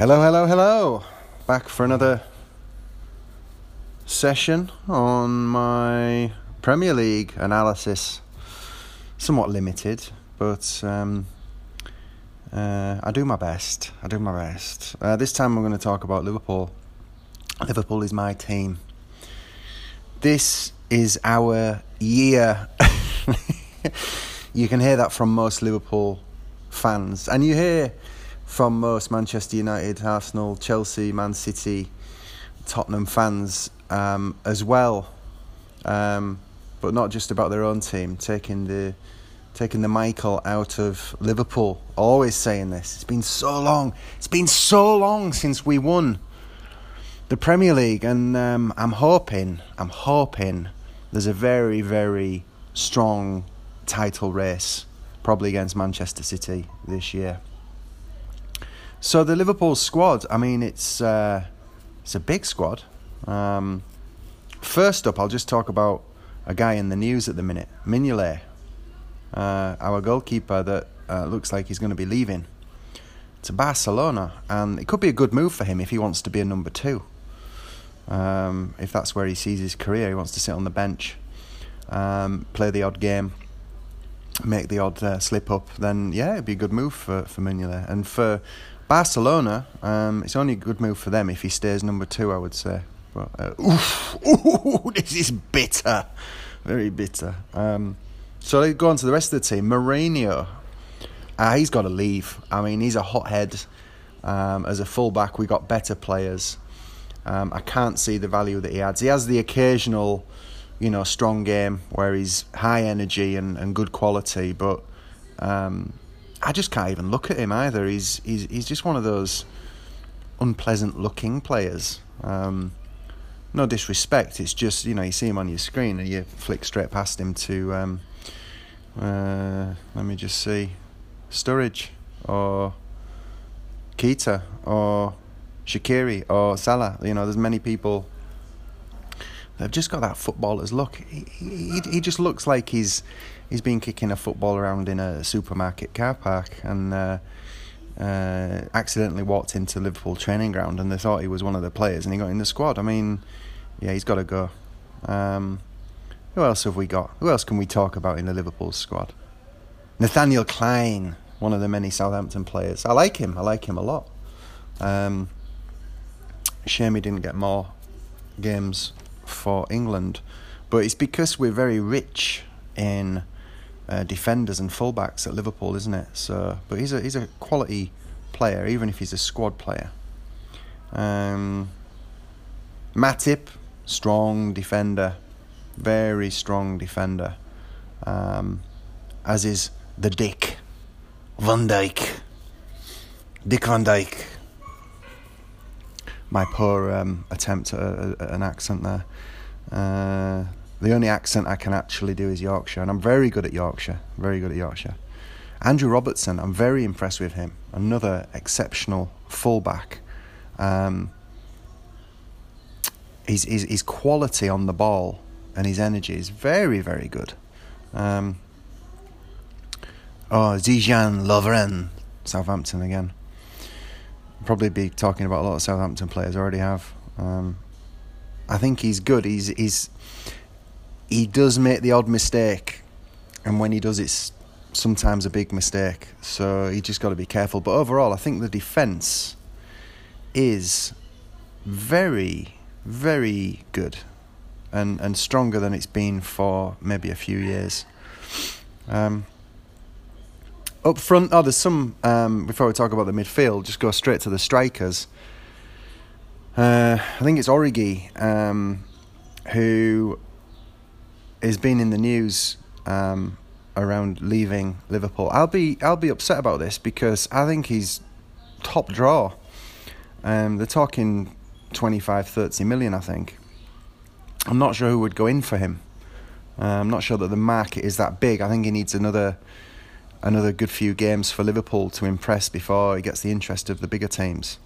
Hello, hello, hello. Back for another session on my Premier League analysis. Somewhat limited, but um, uh, I do my best. I do my best. Uh, this time I'm going to talk about Liverpool. Liverpool is my team. This is our year. you can hear that from most Liverpool fans, and you hear from most Manchester United, Arsenal, Chelsea, Man City, Tottenham fans um, as well. Um, but not just about their own team, taking the taking the Michael out of Liverpool. Always saying this. It's been so long. It's been so long since we won the Premier League, and um, I'm hoping, I'm hoping there's a very, very strong title race, probably against Manchester City this year. So the Liverpool squad, I mean, it's uh, it's a big squad. Um, first up, I'll just talk about a guy in the news at the minute, Mignolet, uh, our goalkeeper that uh, looks like he's going to be leaving to Barcelona, and it could be a good move for him if he wants to be a number two. Um, if that's where he sees his career, he wants to sit on the bench, um, play the odd game, make the odd uh, slip up. Then yeah, it'd be a good move for for Mignolet, and for Barcelona, um, it's only a good move for them if he stays number two, I would say. But, uh, oof, ooh, this is bitter, very bitter. Um, so they go on to the rest of the team. Moreno, uh, he's got to leave. I mean, he's a hothead. Um, as a fullback, we got better players. Um, I can't see the value that he adds. He has the occasional, you know, strong game where he's high energy and, and good quality, but um, I just can't even look at him either. He's he's he's just one of those unpleasant looking players. Um, no disrespect, it's just you know you see him on your screen and you flick straight past him to um, uh, let me just see Sturridge or Keita or Shaqiri or Salah. You know, there's many people. They've just got that footballer's look. He, he, he just looks like he's he's been kicking a football around in a supermarket car park and uh, uh, accidentally walked into Liverpool training ground and they thought he was one of the players and he got in the squad. I mean, yeah, he's got to go. Um, who else have we got? Who else can we talk about in the Liverpool squad? Nathaniel Klein, one of the many Southampton players. I like him. I like him a lot. Um, shame he didn't get more games for England, but it's because we're very rich in uh, defenders and fullbacks at Liverpool, isn't it? So, but he's a he's a quality player, even if he's a squad player. Um, Matip, strong defender, very strong defender, um, as is the Dick Van Dyke, Dick Van Dyke. My poor um, attempt at, an accent there. Uh, the only accent I can actually do is Yorkshire, and I'm very good at Yorkshire. Very good at Yorkshire. Andrew Robertson, I'm very impressed with him. Another exceptional fullback. Um, his, his, his quality on the ball and his energy is very, very good. Um, oh, Dejan Lovren, Southampton again. Probably be talking about a lot of Southampton players. Already have. Um, I think he's good. He's he's he does make the odd mistake, and when he does, it's sometimes a big mistake. So he just got to be careful. But overall, I think the defense is very, very good, and and stronger than it's been for maybe a few years. Um, up front, oh, there's some. Um, before we talk about the midfield, just go straight to the strikers. Uh, I think it's Origi um, who has been in the news um, around leaving Liverpool. I'll be I'll be upset about this because I think he's top draw. Um, they're talking 25, 30 million, I think. I'm not sure who would go in for him. Uh, I'm not sure that the market is that big. I think he needs another another good few games for Liverpool to impress before he gets the interest of the bigger teams.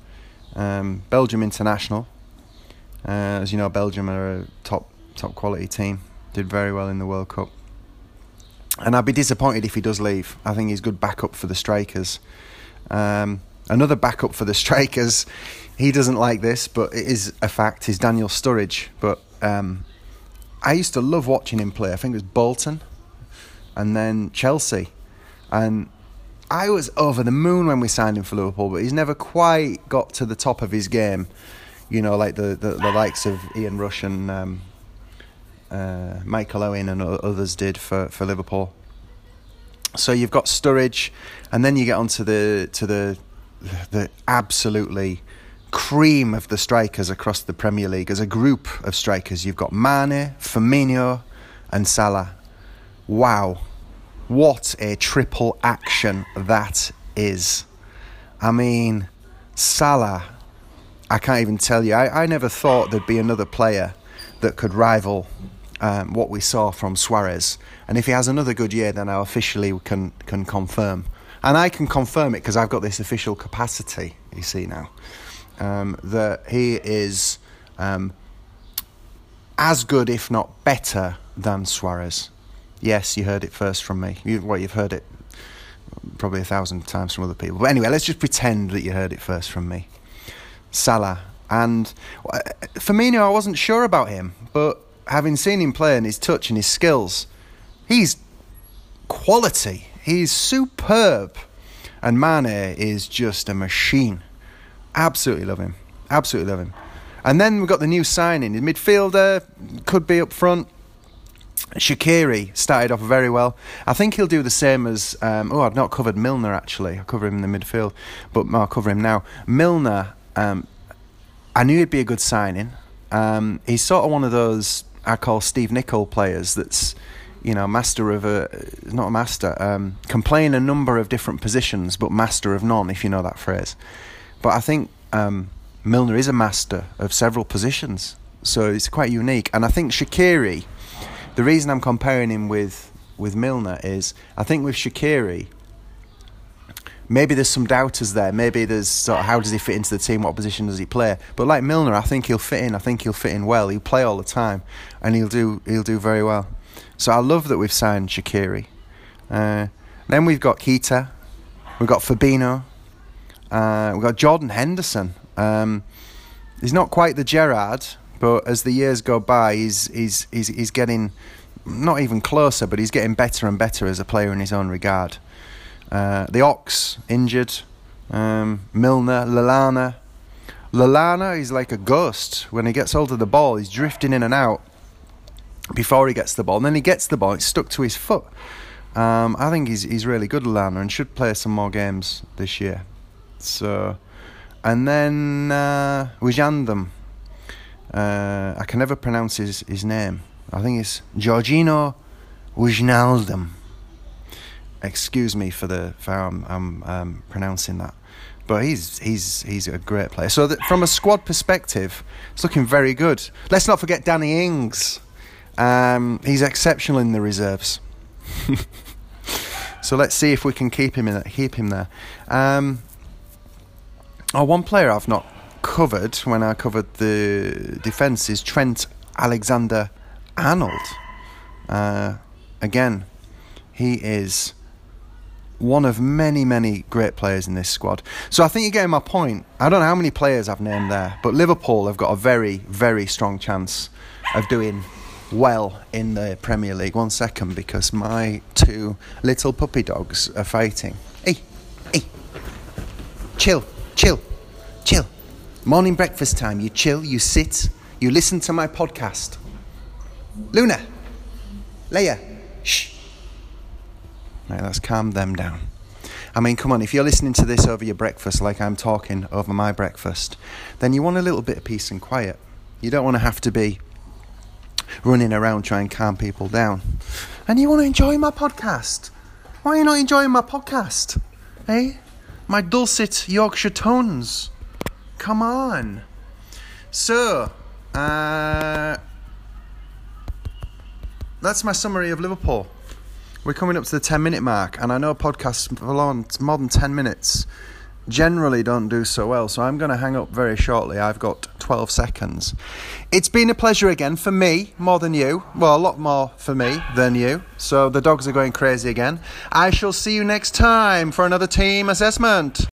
Um, Belgium international, uh, as you know, Belgium are a top top quality team did very well in the World Cup. And I'd be disappointed if he does leave. I think he's good backup for the strikers. Um, another backup for the strikers. He doesn't like this, but it is a fact. Is Daniel Sturridge, but um, I used to love watching him play. I think it was Bolton, and then Chelsea, and I was over the moon when we signed him for Liverpool. But he's never quite got to the top of his game. You know, like the the, the likes of Ian Rush and um, uh, Michael Owen and others did for, for Liverpool. So you've got Sturridge, and then you get onto the to the the absolutely cream of the strikers across the Premier League. As a group of strikers, you've got Mane, Firmino, and Salah. Wow, what a triple action that is! I mean, Salah. I can't even tell you. I, I never thought there'd be another player that could rival um, what we saw from Suarez. And if he has another good year, then I officially can can confirm. And I can confirm it because I've got this official capacity. You see now um, that he is um, as good, if not better, than Suarez. Yes, you heard it first from me. You, well, you've heard it probably a thousand times from other people. But anyway, let's just pretend that you heard it first from me. Salah. And uh, Firmino, I wasn't sure about him, but having seen him play and his touch and his skills, he's quality. He's superb. And Mane is just a machine. Absolutely love him. Absolutely love him. And then we've got the new signing. The midfielder could be up front. Shaqiri started off very well. I think he'll do the same as. Um, oh, I've not covered Milner actually. I cover him in the midfield, but I'll cover him now. Milner, um, I knew he'd be a good signing. Um, he's sort of one of those I call Steve Nicol players. That's you know master of a not a master um, can play in a number of different positions, but master of none. If you know that phrase. But I think um, Milner is a master of several positions, so it's quite unique. And I think Shaqiri, the reason I'm comparing him with with Milner is I think with Shaqiri, maybe there's some doubters there. Maybe there's sort of how does he fit into the team? What position does he play? But like Milner, I think he'll fit in. I think he'll fit in well. He'll play all the time, and he'll do he'll do very well. So I love that we've signed Shaqiri. Uh, then we've got Keita, we've got Fabinho, uh, we've got Jordan Henderson. Um, he's not quite the Gerrard, but as the years go by, he's he's he's he's getting not even closer, but he's getting better and better as a player in his own regard. Uh, the Ox injured. Um, Milner, Lallana. Lallana is like a ghost. When he gets hold of the ball, he's drifting in and out before he gets the ball. And then he gets the ball, it's stuck to his foot. Um, I think he's he's really good, Lallana, and should play some more games this year. So, and then uh, Wijnaldum. Uh, I can never pronounce his, his name. I think it's Georgino Wijnaldum excuse me for the for how I'm, I'm um, pronouncing that. But he's he's he's a great player. So that from a squad perspective, it's looking very good. Let's not forget Danny Ings. Um, he's exceptional in the reserves. so let's see if we can keep him in keep him there. Um, oh, one player I've not covered when I covered the defence is Trent Alexander Arnold. Uh, again, he is one of many, many great players in this squad. So I think you're getting my point. I don't know how many players I've named there, but Liverpool have got a very, very strong chance of doing well in the Premier League. One second, because my two little puppy dogs are fighting. Hey, hey, chill, chill, chill. Morning breakfast time. You chill, you sit, you listen to my podcast. Luna, Leia, shh. Right, let's calm them down. I mean, come on, if you're listening to this over your breakfast, like I'm talking over my breakfast, then you want a little bit of peace and quiet. You don't want to have to be running around trying to calm people down. And you want to enjoy my podcast. Why are you not enjoying my podcast? Eh? My dulcet Yorkshire tones. Come on. So, uh, that's my summary of Liverpool. We're coming up to the 10 minute mark, and I know podcasts for more than 10 minutes generally don't do so well, so I'm going to hang up very shortly. I've got 12 seconds. It's been a pleasure again for me, more than you. Well, a lot more for me than you. So the dogs are going crazy again. I shall see you next time for another team assessment.